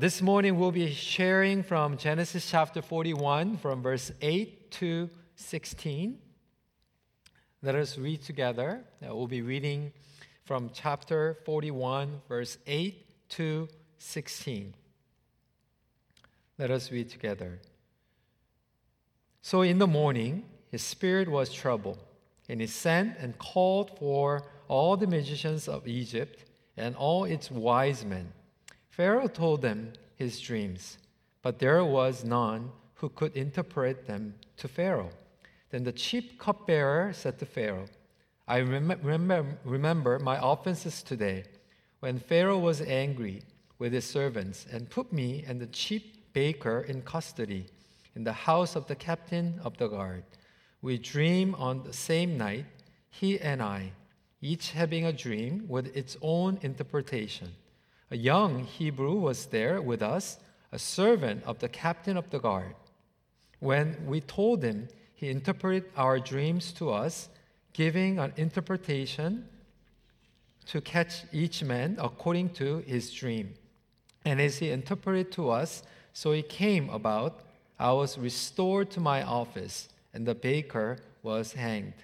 This morning we'll be sharing from Genesis chapter 41, from verse 8 to 16. Let us read together. Uh, We'll be reading from chapter 41, verse 8 to 16. Let us read together. So in the morning, his spirit was troubled, and he sent and called for all the magicians of Egypt and all its wise men. Pharaoh told them his dreams, but there was none who could interpret them to Pharaoh. Then the chief cupbearer said to Pharaoh, I rem- remember, remember my offenses today, when Pharaoh was angry with his servants and put me and the chief baker in custody in the house of the captain of the guard. We dream on the same night, he and I, each having a dream with its own interpretation. A young Hebrew was there with us, a servant of the captain of the guard. When we told him, he interpreted our dreams to us, giving an interpretation to catch each man according to his dream. And as he interpreted to us, so it came about, I was restored to my office, and the baker was hanged.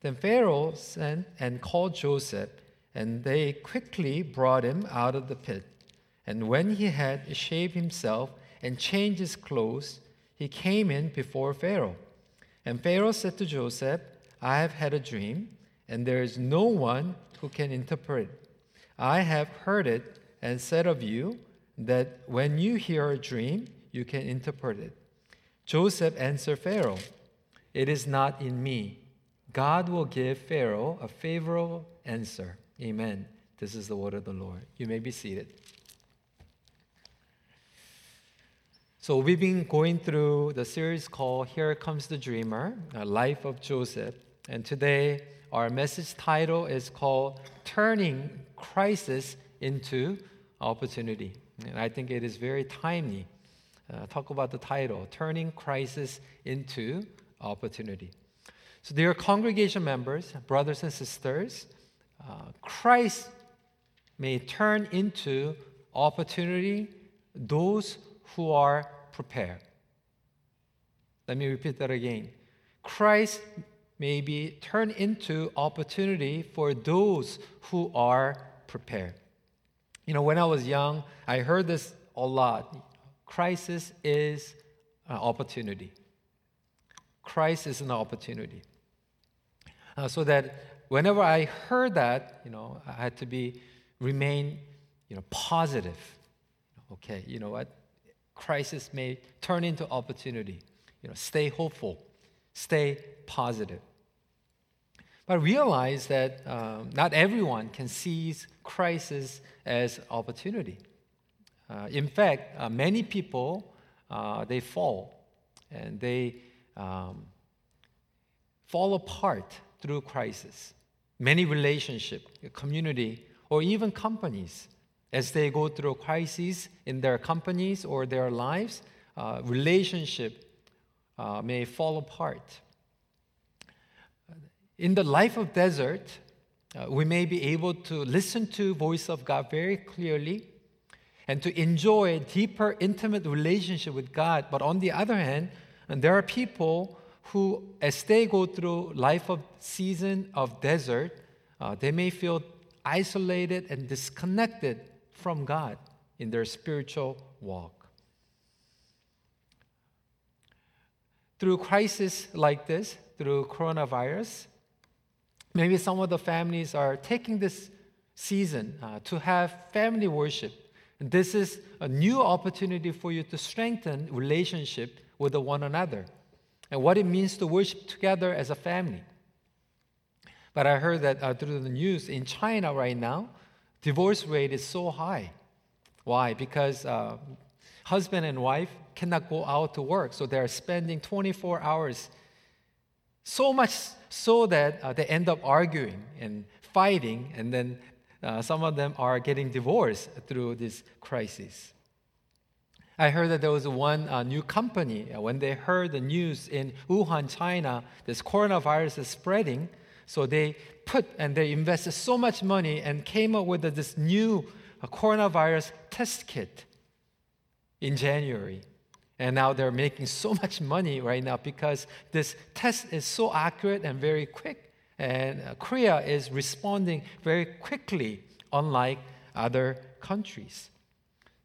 Then Pharaoh sent and called Joseph, and they quickly brought him out of the pit. And when he had shaved himself and changed his clothes, he came in before Pharaoh. And Pharaoh said to Joseph, I have had a dream, and there is no one who can interpret it. I have heard it and said of you that when you hear a dream, you can interpret it. Joseph answered Pharaoh, It is not in me. God will give Pharaoh a favorable answer. Amen. This is the word of the Lord. You may be seated. So, we've been going through the series called Here Comes the Dreamer, a life of Joseph. And today, our message title is called Turning Crisis into Opportunity. And I think it is very timely. Uh, talk about the title, Turning Crisis into Opportunity. So, dear congregation members, brothers and sisters, uh, Crisis may turn into opportunity those who are prepared. Let me repeat that again. Crisis may be turned into opportunity for those who are prepared. You know, when I was young, I heard this a lot. Crisis is an opportunity. Crisis is an opportunity. Uh, so that whenever I heard that, you know, I had to be remain, you know, positive. Okay, you know what? Crisis may turn into opportunity. You know, stay hopeful, stay positive. But realize that um, not everyone can seize crisis as opportunity. Uh, in fact, uh, many people uh, they fall and they um, fall apart through crisis. Many relationship, community, or even companies, as they go through crises in their companies or their lives, uh, relationship uh, may fall apart. In the life of desert, uh, we may be able to listen to voice of God very clearly and to enjoy a deeper, intimate relationship with God. But on the other hand, and there are people who, as they go through life of season of desert, uh, they may feel isolated and disconnected from God in their spiritual walk. Through crisis like this, through coronavirus, maybe some of the families are taking this season uh, to have family worship. And this is a new opportunity for you to strengthen relationship with one another and what it means to worship together as a family. But I heard that uh, through the news in China right now, divorce rate is so high. Why? Because uh, husband and wife cannot go out to work, so they're spending 24 hours. So much so that uh, they end up arguing and fighting, and then uh, some of them are getting divorced through this crisis. I heard that there was one uh, new company, uh, when they heard the news in Wuhan, China, this coronavirus is spreading, so they put and they invested so much money and came up with this new uh, coronavirus test kit. in January. And now they're making so much money right now because this test is so accurate and very quick. And uh, Korea is responding very quickly, unlike other countries.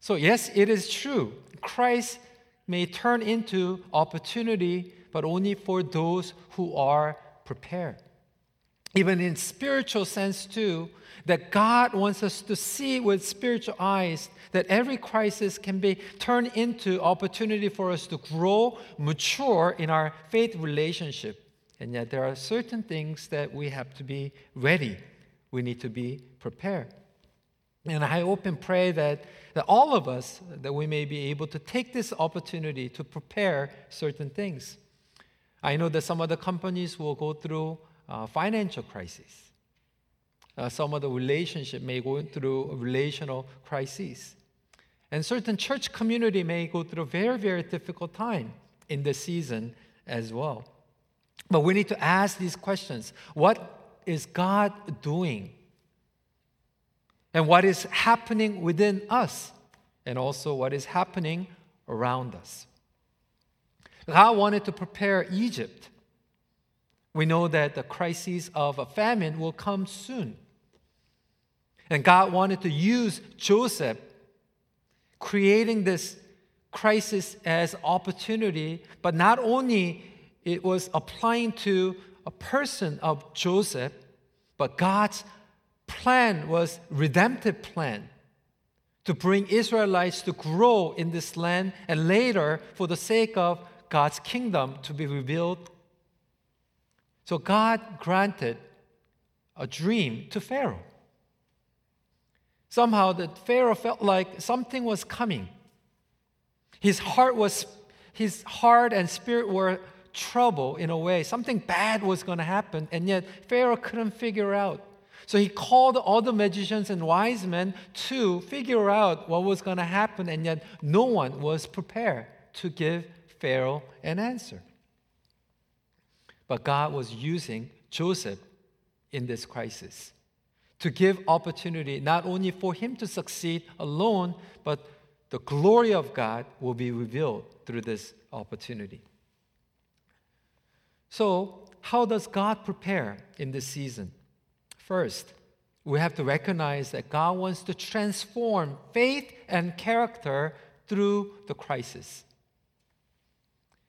So, yes, it is true. Crisis may turn into opportunity, but only for those who are prepared. Even in spiritual sense, too, that God wants us to see with spiritual eyes that every crisis can be turned into opportunity for us to grow, mature in our faith relationship. And yet there are certain things that we have to be ready. We need to be prepared. And I hope and pray that, that all of us, that we may be able to take this opportunity to prepare certain things. I know that some of the companies will go through uh, financial crisis. Uh, some of the relationship may go through relational crisis. And certain church community may go through a very, very difficult time in this season as well. But we need to ask these questions. What is God doing? And what is happening within us? And also what is happening around us? God wanted to prepare Egypt. We know that the crisis of a famine will come soon. And God wanted to use Joseph, creating this crisis as opportunity, but not only it was applying to a person of Joseph, but God's plan was redemptive plan to bring Israelites to grow in this land and later for the sake of God's kingdom to be revealed. So God granted a dream to Pharaoh. Somehow the Pharaoh felt like something was coming. His heart was his heart and spirit were troubled in a way. Something bad was going to happen, and yet Pharaoh couldn't figure out. So he called all the magicians and wise men to figure out what was going to happen, and yet no one was prepared to give Pharaoh an answer. But God was using Joseph in this crisis to give opportunity not only for him to succeed alone, but the glory of God will be revealed through this opportunity. So, how does God prepare in this season? First, we have to recognize that God wants to transform faith and character through the crisis.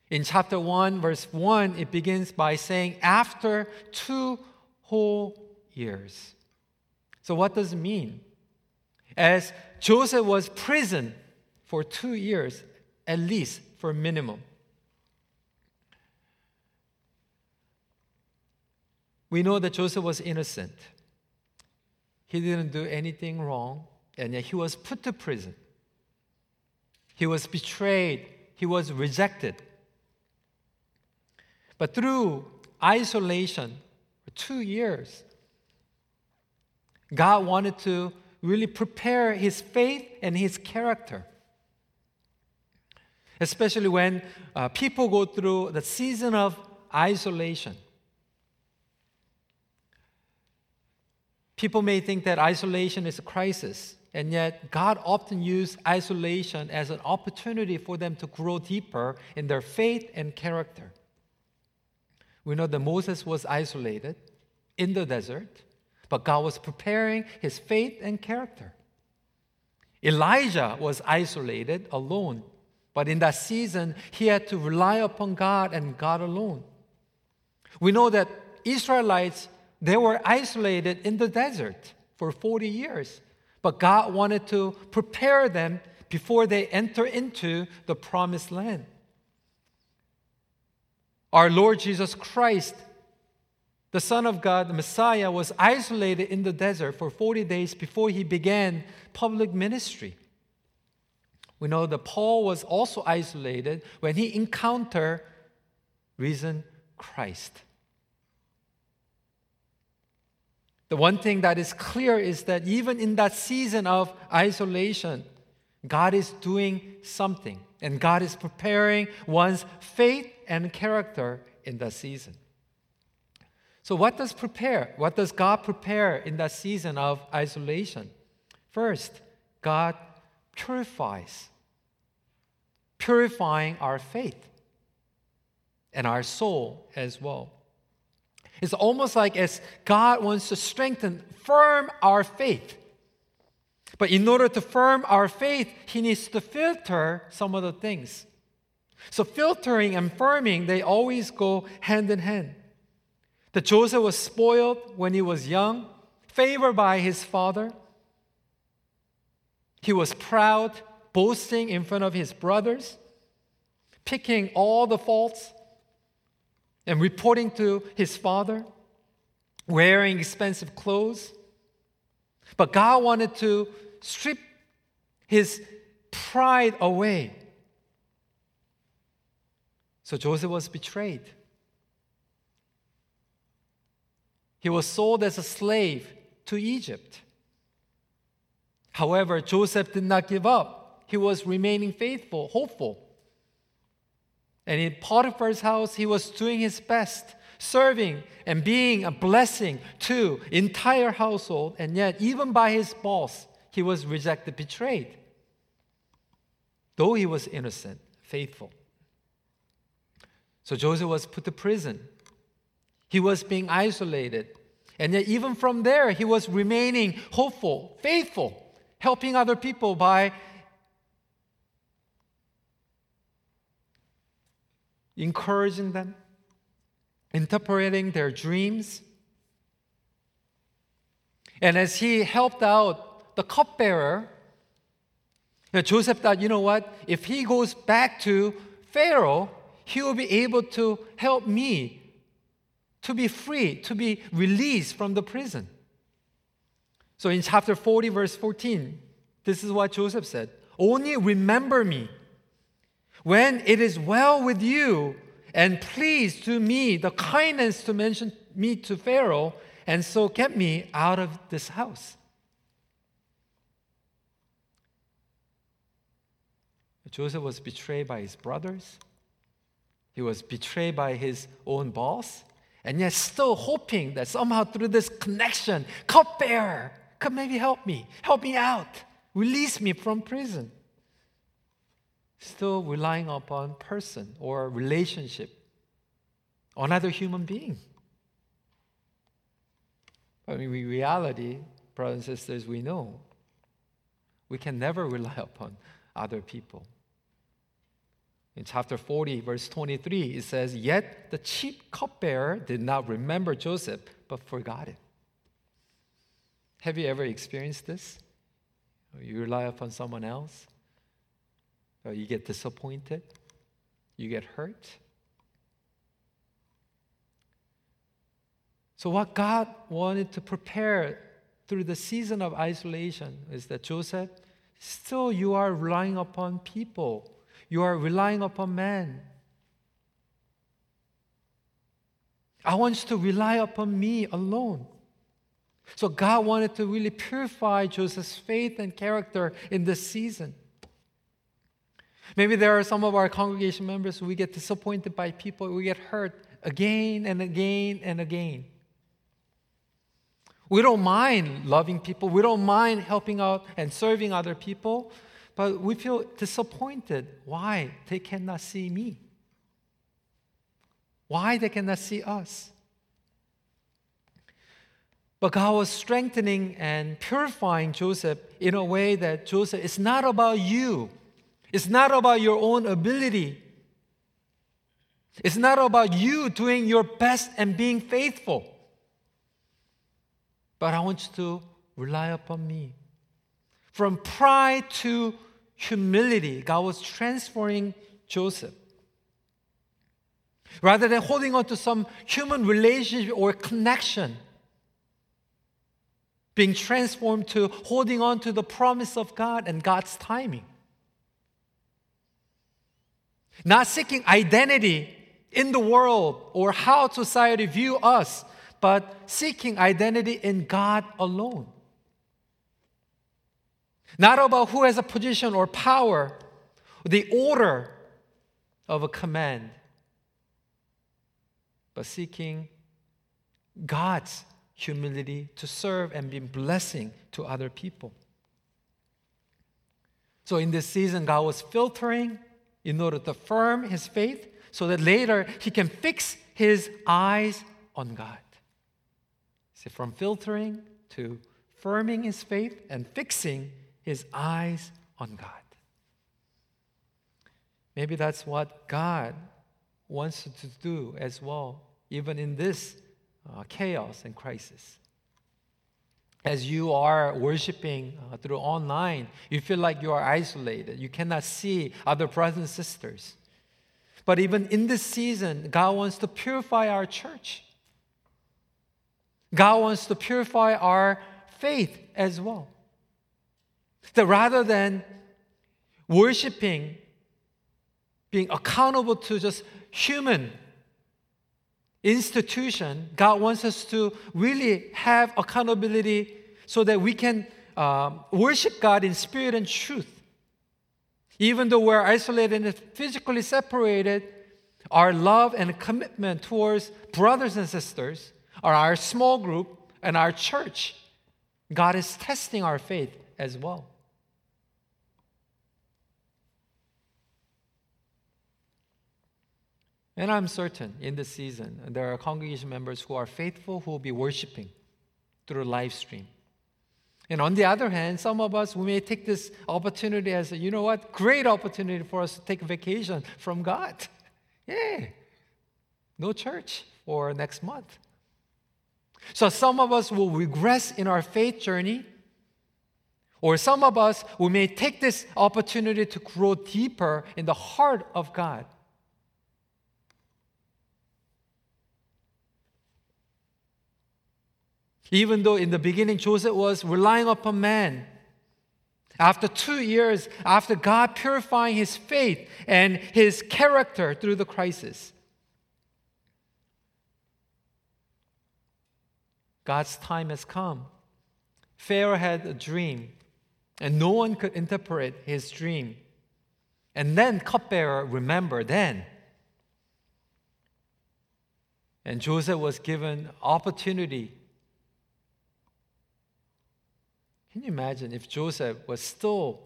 In chapter 1, verse 1, it begins by saying, After two whole years. So, what does it mean? As Joseph was prison for two years, at least for minimum. We know that Joseph was innocent. He didn't do anything wrong, and yet he was put to prison. He was betrayed, he was rejected. But through isolation for two years, God wanted to really prepare his faith and his character. Especially when uh, people go through the season of isolation. People may think that isolation is a crisis, and yet God often used isolation as an opportunity for them to grow deeper in their faith and character. We know that Moses was isolated in the desert. But God was preparing his faith and character. Elijah was isolated, alone. But in that season, he had to rely upon God and God alone. We know that Israelites, they were isolated in the desert for 40 years. But God wanted to prepare them before they enter into the promised land. Our Lord Jesus Christ the Son of God, the Messiah, was isolated in the desert for 40 days before he began public ministry. We know that Paul was also isolated when he encountered risen Christ. The one thing that is clear is that even in that season of isolation, God is doing something, and God is preparing one's faith and character in that season. So, what does prepare? What does God prepare in that season of isolation? First, God purifies. purifying our faith and our soul as well. It's almost like as God wants to strengthen, firm our faith. But in order to firm our faith, He needs to filter some of the things. So filtering and firming, they always go hand in hand. That Joseph was spoiled when he was young, favored by his father. He was proud, boasting in front of his brothers, picking all the faults and reporting to his father, wearing expensive clothes. But God wanted to strip his pride away. So Joseph was betrayed. He was sold as a slave to Egypt. However, Joseph did not give up. He was remaining faithful, hopeful. And in Potiphar's house, he was doing his best, serving and being a blessing to entire household. And yet, even by his boss, he was rejected, betrayed. Though he was innocent, faithful. So Joseph was put to prison. He was being isolated. And yet, even from there, he was remaining hopeful, faithful, helping other people by encouraging them, interpreting their dreams. And as he helped out the cupbearer, Joseph thought, you know what? If he goes back to Pharaoh, he will be able to help me to be free, to be released from the prison. So in chapter 40, verse 14, this is what Joseph said Only remember me when it is well with you, and please to me the kindness to mention me to Pharaoh, and so get me out of this house. Joseph was betrayed by his brothers. He was betrayed by his own boss, and yet still hoping that somehow through this connection, cupbearer could maybe help me, help me out, release me from prison still relying upon person or relationship, another human being. But in reality, brothers and sisters, we know we can never rely upon other people. In chapter 40, verse 23, it says, Yet the chief cupbearer did not remember Joseph, but forgot it. Have you ever experienced this? You rely upon someone else, Oh, you get disappointed, you get hurt. So, what God wanted to prepare through the season of isolation is that Joseph, still you are relying upon people, you are relying upon man. I want you to rely upon me alone. So, God wanted to really purify Joseph's faith and character in this season. Maybe there are some of our congregation members we get disappointed by people, we get hurt again and again and again. We don't mind loving people, we don't mind helping out and serving other people, but we feel disappointed. Why? They cannot see me. Why they cannot see us? But God was strengthening and purifying Joseph in a way that Joseph, it's not about you. It's not about your own ability. It's not about you doing your best and being faithful. But I want you to rely upon me. From pride to humility, God was transforming Joseph. Rather than holding on to some human relationship or connection, being transformed to holding on to the promise of God and God's timing. Not seeking identity in the world or how society view us, but seeking identity in God alone. Not about who has a position or power, the order of a command, but seeking God's humility to serve and be blessing to other people. So in this season, God was filtering in order to firm his faith so that later he can fix his eyes on God. See, from filtering to firming his faith and fixing his eyes on God. Maybe that's what God wants to do as well, even in this uh, chaos and crisis. As you are worshiping uh, through online, you feel like you are isolated. You cannot see other brothers and sisters. But even in this season, God wants to purify our church. God wants to purify our faith as well. That rather than worshiping, being accountable to just human institution, God wants us to really have accountability so that we can uh, worship God in spirit and truth. Even though we're isolated and physically separated, our love and commitment towards brothers and sisters, or our small group and our church, God is testing our faith as well. And I'm certain in this season, there are congregation members who are faithful who will be worshiping through live stream. And on the other hand, some of us, we may take this opportunity as, a, you know what, great opportunity for us to take a vacation from God. Yeah, no church for next month. So some of us will regress in our faith journey, or some of us, we may take this opportunity to grow deeper in the heart of God. Even though in the beginning Joseph was relying upon man, after two years, after God purifying his faith and his character through the crisis, God's time has come. Pharaoh had a dream, and no one could interpret his dream. And then cupbearer remembered then. And Joseph was given opportunity Can you imagine if Joseph was still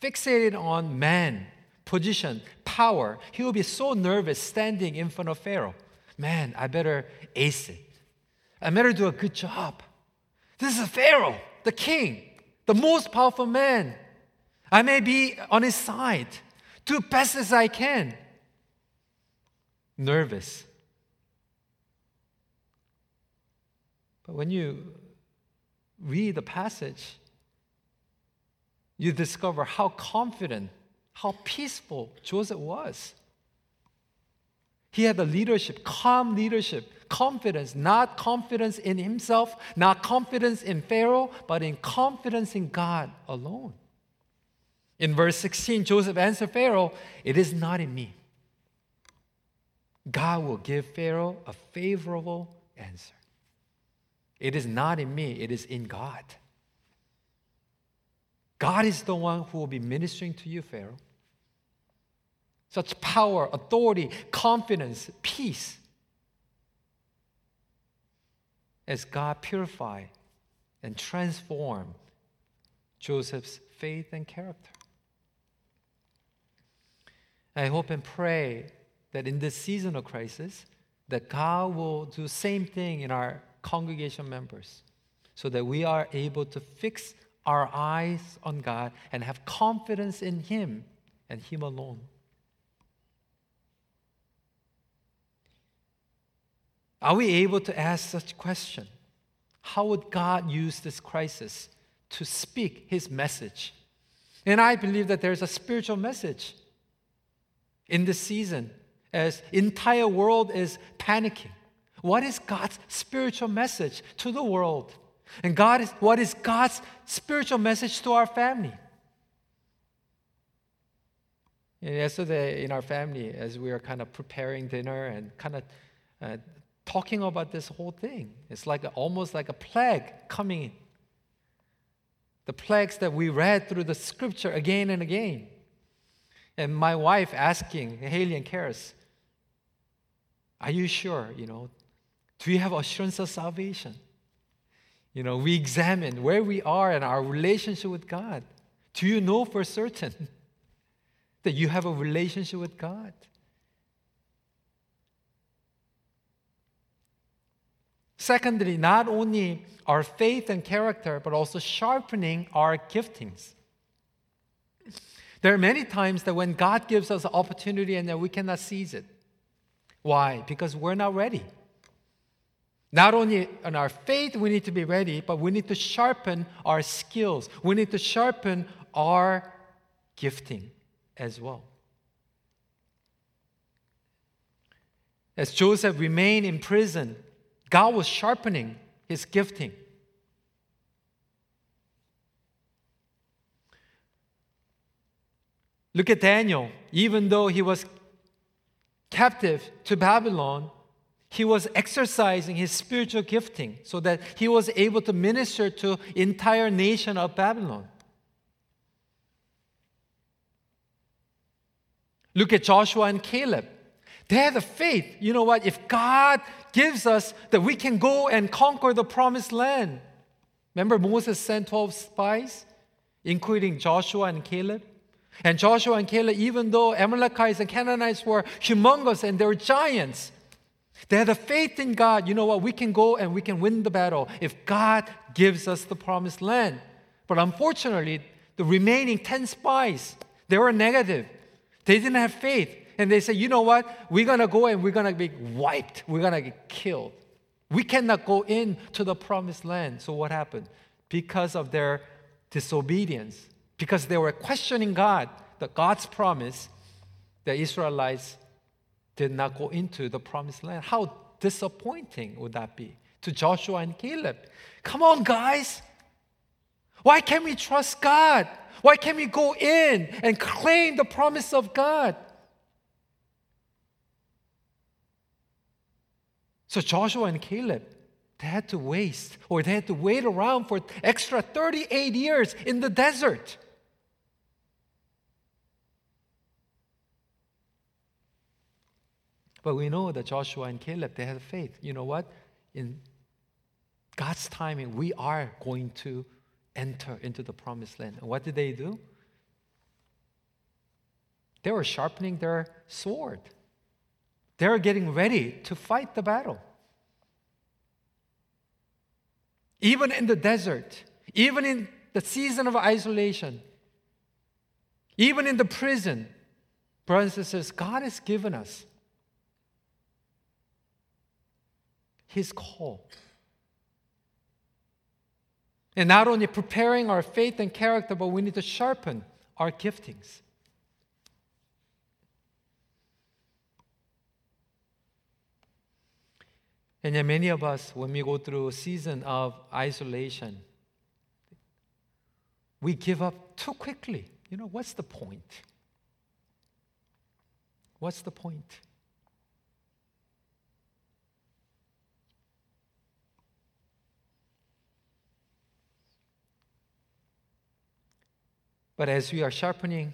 fixated on man, position, power? He would be so nervous standing in front of Pharaoh. Man, I better ace it. I better do a good job. This is Pharaoh, the king, the most powerful man. I may be on his side. Do best as I can. Nervous. But when you read the passage, you discover how confident, how peaceful Joseph was. He had the leadership, calm leadership, confidence, not confidence in himself, not confidence in Pharaoh, but in confidence in God alone. In verse 16, Joseph answered Pharaoh, It is not in me. God will give Pharaoh a favorable answer. It is not in me, it is in God. God is the one who will be ministering to you, Pharaoh. Such power, authority, confidence, peace. As God purify and transform Joseph's faith and character. I hope and pray that in this season of crisis, that God will do the same thing in our congregation members so that we are able to fix our eyes on God and have confidence in Him and Him alone. Are we able to ask such question? How would God use this crisis to speak His message? And I believe that there's a spiritual message in this season as entire world is panicking. What is God's spiritual message to the world? And God is what is God's spiritual message to our family? And yesterday in our family, as we were kind of preparing dinner and kind of uh, talking about this whole thing, it's like a, almost like a plague coming in. The plagues that we read through the scripture again and again. And my wife asking Haley and Karis, "Are you sure? You know, do you have assurance of salvation?" You know, we examine where we are and our relationship with God. Do you know for certain that you have a relationship with God. Secondly, not only our faith and character, but also sharpening our giftings. There are many times that when God gives us an opportunity and that we cannot seize it. Why? Because we're not ready. Not only in our faith, we need to be ready, but we need to sharpen our skills. We need to sharpen our gifting as well. As Joseph remained in prison, God was sharpening his gifting. Look at Daniel. Even though he was captive to Babylon, he was exercising his spiritual gifting so that he was able to minister to entire nation of Babylon. Look at Joshua and Caleb. They had the faith. You know what? If God gives us that we can go and conquer the promised land. Remember, Moses sent 12 spies, including Joshua and Caleb? And Joshua and Caleb, even though Amalekites and Canaanites were humongous and they were giants, they had a faith in God. You know what? We can go and we can win the battle if God gives us the promised land. But unfortunately, the remaining 10 spies, they were negative. They didn't have faith. And they said, you know what? We're going to go and we're going to be wiped. We're going to get killed. We cannot go into the promised land. So what happened? Because of their disobedience, because they were questioning God, the God's promise, the Israelites did not go into the promised land. How disappointing would that be to Joshua and Caleb? Come on, guys. Why can't we trust God? Why can't we go in and claim the promise of God? So Joshua and Caleb, they had to waste or they had to wait around for extra 38 years in the desert. But we know that Joshua and Caleb, they had faith. You know what? In God's timing, we are going to enter into the promised land. And what did they do? They were sharpening their sword. They were getting ready to fight the battle. Even in the desert, even in the season of isolation, even in the prison, brothers and sisters, God has given us His call. And not only preparing our faith and character, but we need to sharpen our giftings. And yet, many of us, when we go through a season of isolation, we give up too quickly. You know, what's the point? What's the point? But as we are sharpening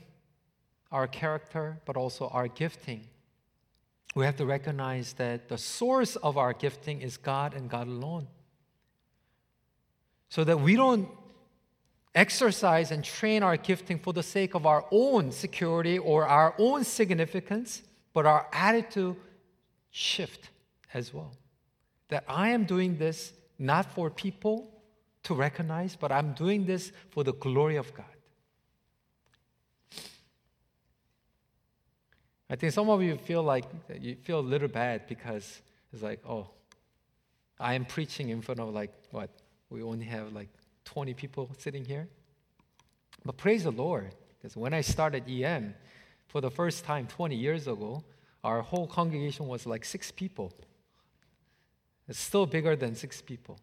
our character, but also our gifting, we have to recognize that the source of our gifting is God and God alone. So that we don't exercise and train our gifting for the sake of our own security or our own significance, but our attitude shift as well. That I am doing this not for people to recognize, but I'm doing this for the glory of God. I think some of you feel like you feel a little bad because it's like, oh, I am preaching in front of like what? We only have like 20 people sitting here. But praise the Lord, because when I started EM for the first time 20 years ago, our whole congregation was like six people. It's still bigger than six people.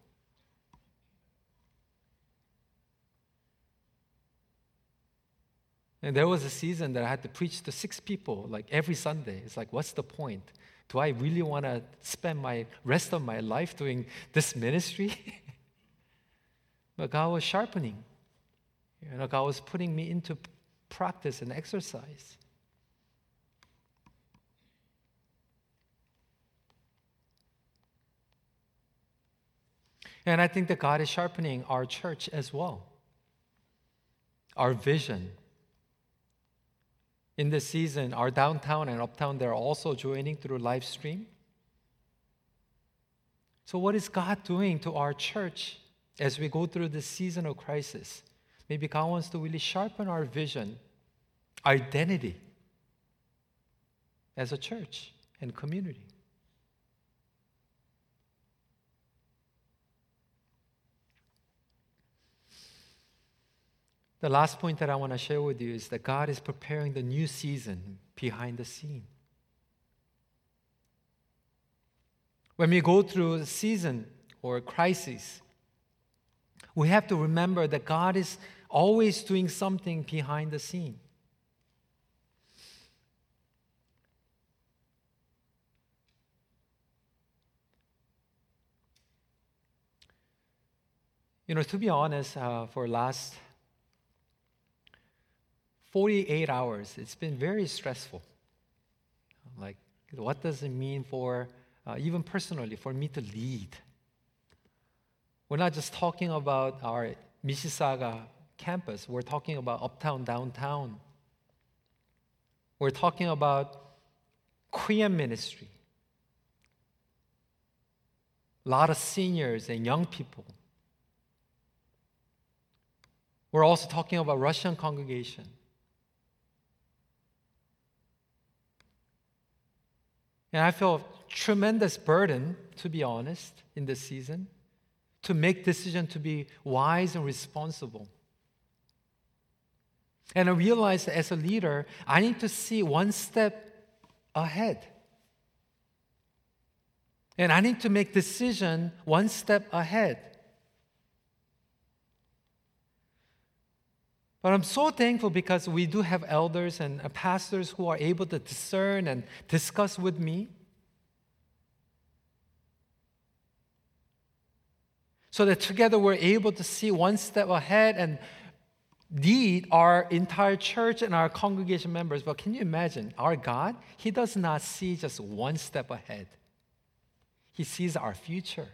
And there was a season that I had to preach to six people like every Sunday. It's like, what's the point? Do I really want to spend my rest of my life doing this ministry? but God was sharpening. You know, God was putting me into practice and exercise. And I think that God is sharpening our church as well. Our vision, in this season, our downtown and uptown, they're also joining through live stream. So, what is God doing to our church as we go through this season of crisis? Maybe God wants to really sharpen our vision, identity as a church and community. The last point that I want to share with you is that God is preparing the new season behind the scene. When we go through a season or a crisis, we have to remember that God is always doing something behind the scene. You know, to be honest, uh, for last 48 hours, it's been very stressful. Like, what does it mean for, uh, even personally, for me to lead? We're not just talking about our Mississauga campus, we're talking about uptown, downtown. We're talking about Korean ministry. A lot of seniors and young people. We're also talking about Russian congregation. And I feel tremendous burden, to be honest, in this season, to make decisions to be wise and responsible. And I realized as a leader, I need to see one step ahead. And I need to make decision one step ahead. But I'm so thankful because we do have elders and uh, pastors who are able to discern and discuss with me. So that together we're able to see one step ahead and lead our entire church and our congregation members. But can you imagine? Our God, He does not see just one step ahead, He sees our future.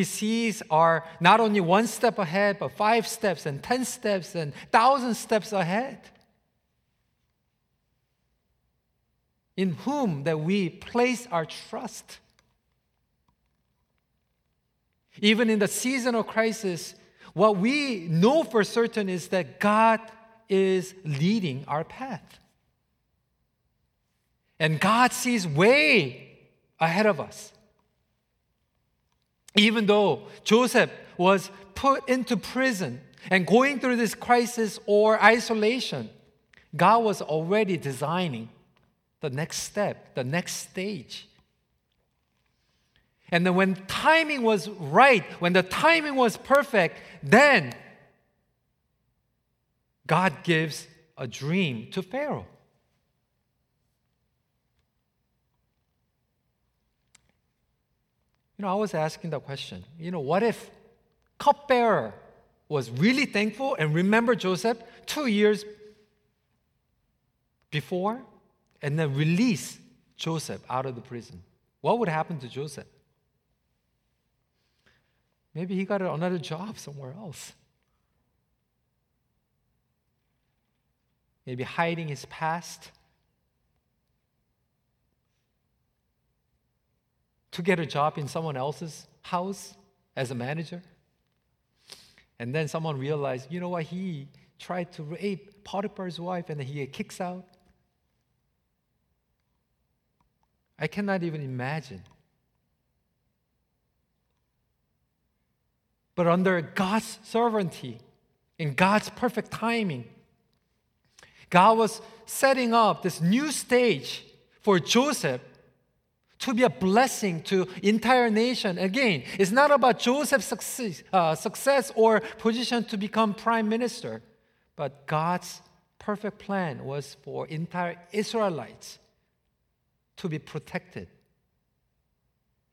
He sees our not only one step ahead, but five steps and 10 steps and thousand steps ahead. In whom that we place our trust. Even in the season of crisis, what we know for certain is that God is leading our path. And God sees way ahead of us. Even though Joseph was put into prison and going through this crisis or isolation, God was already designing the next step, the next stage. And then when timing was right, when the timing was perfect, then God gives a dream to Pharaoh. You know, I was asking the question, you know, what if cupbearer was really thankful and remembered Joseph two years before and then release Joseph out of the prison? What would happen to Joseph? Maybe he got another job somewhere else. Maybe hiding his past to get a job in someone else's house as a manager. And then someone realized, you know what, he tried to rape Potiphar's wife and he kicks out. I cannot even imagine. But under God's sovereignty, in God's perfect timing, God was setting up this new stage for Joseph to be a blessing to entire nation. Again, it's not about Joseph's success, uh, success or position to become prime minister, but God's perfect plan was for entire Israelites to be protected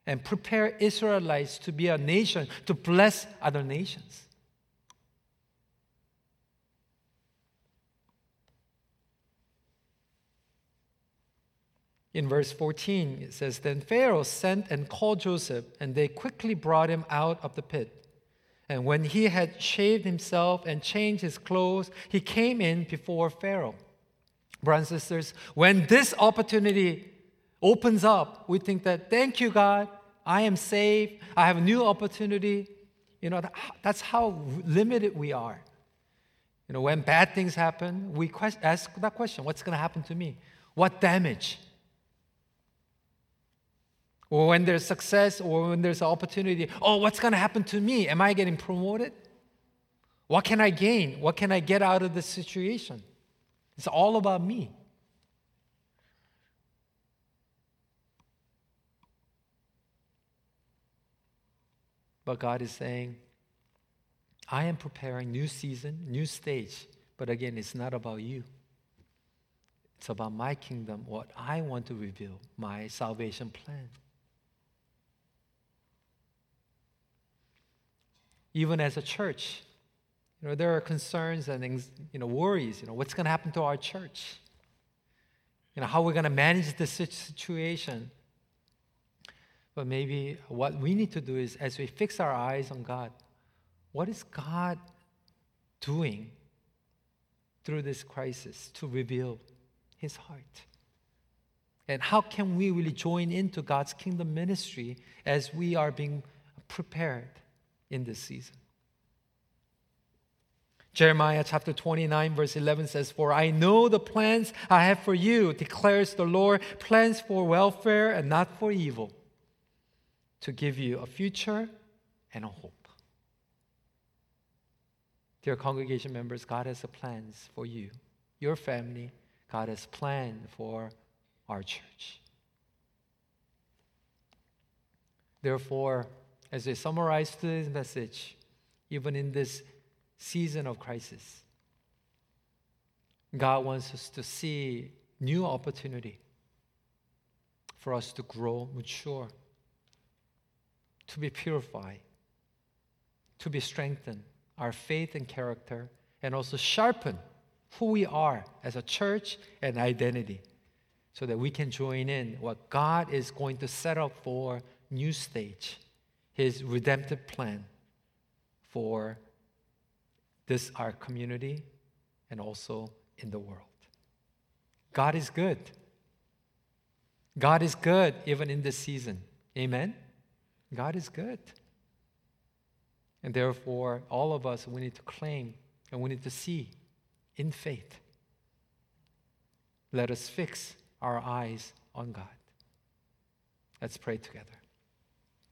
and prepare Israelites to be a nation to bless other nations. In verse 14, it says, Then Pharaoh sent and called Joseph, and they quickly brought him out of the pit. And when he had shaved himself and changed his clothes, he came in before Pharaoh. Brothers and sisters, when this opportunity opens up, we think that, thank you, God, I am saved, I have a new opportunity. You know, that's how limited we are. You know, when bad things happen, we ask that question what's going to happen to me? What damage? Or when there's success or when there's opportunity, oh, what's going to happen to me? Am I getting promoted? What can I gain? What can I get out of this situation? It's all about me. But God is saying, I am preparing new season, new stage. But again, it's not about you. It's about my kingdom, what I want to reveal, my salvation plan. Even as a church. You know, there are concerns and you know, worries. You know, what's going to happen to our church? You know, how we're going to manage this situation. But maybe what we need to do is, as we fix our eyes on God, what is God doing through this crisis to reveal His heart? And how can we really join into God's kingdom ministry as we are being prepared in this season. Jeremiah chapter 29, verse 11 says, For I know the plans I have for you, declares the Lord, plans for welfare and not for evil, to give you a future and a hope. Dear congregation members, God has plans for you, your family. God has planned for our church. Therefore, as we summarize today's message, even in this season of crisis, God wants us to see new opportunity for us to grow, mature, to be purified, to be strengthened, our faith and character, and also sharpen who we are as a church and identity so that we can join in what God is going to set up for new stage his redemptive plan for this, our community, and also in the world. God is good. God is good even in this season. Amen? God is good. And therefore, all of us, we need to claim and we need to see in faith. Let us fix our eyes on God. Let's pray together.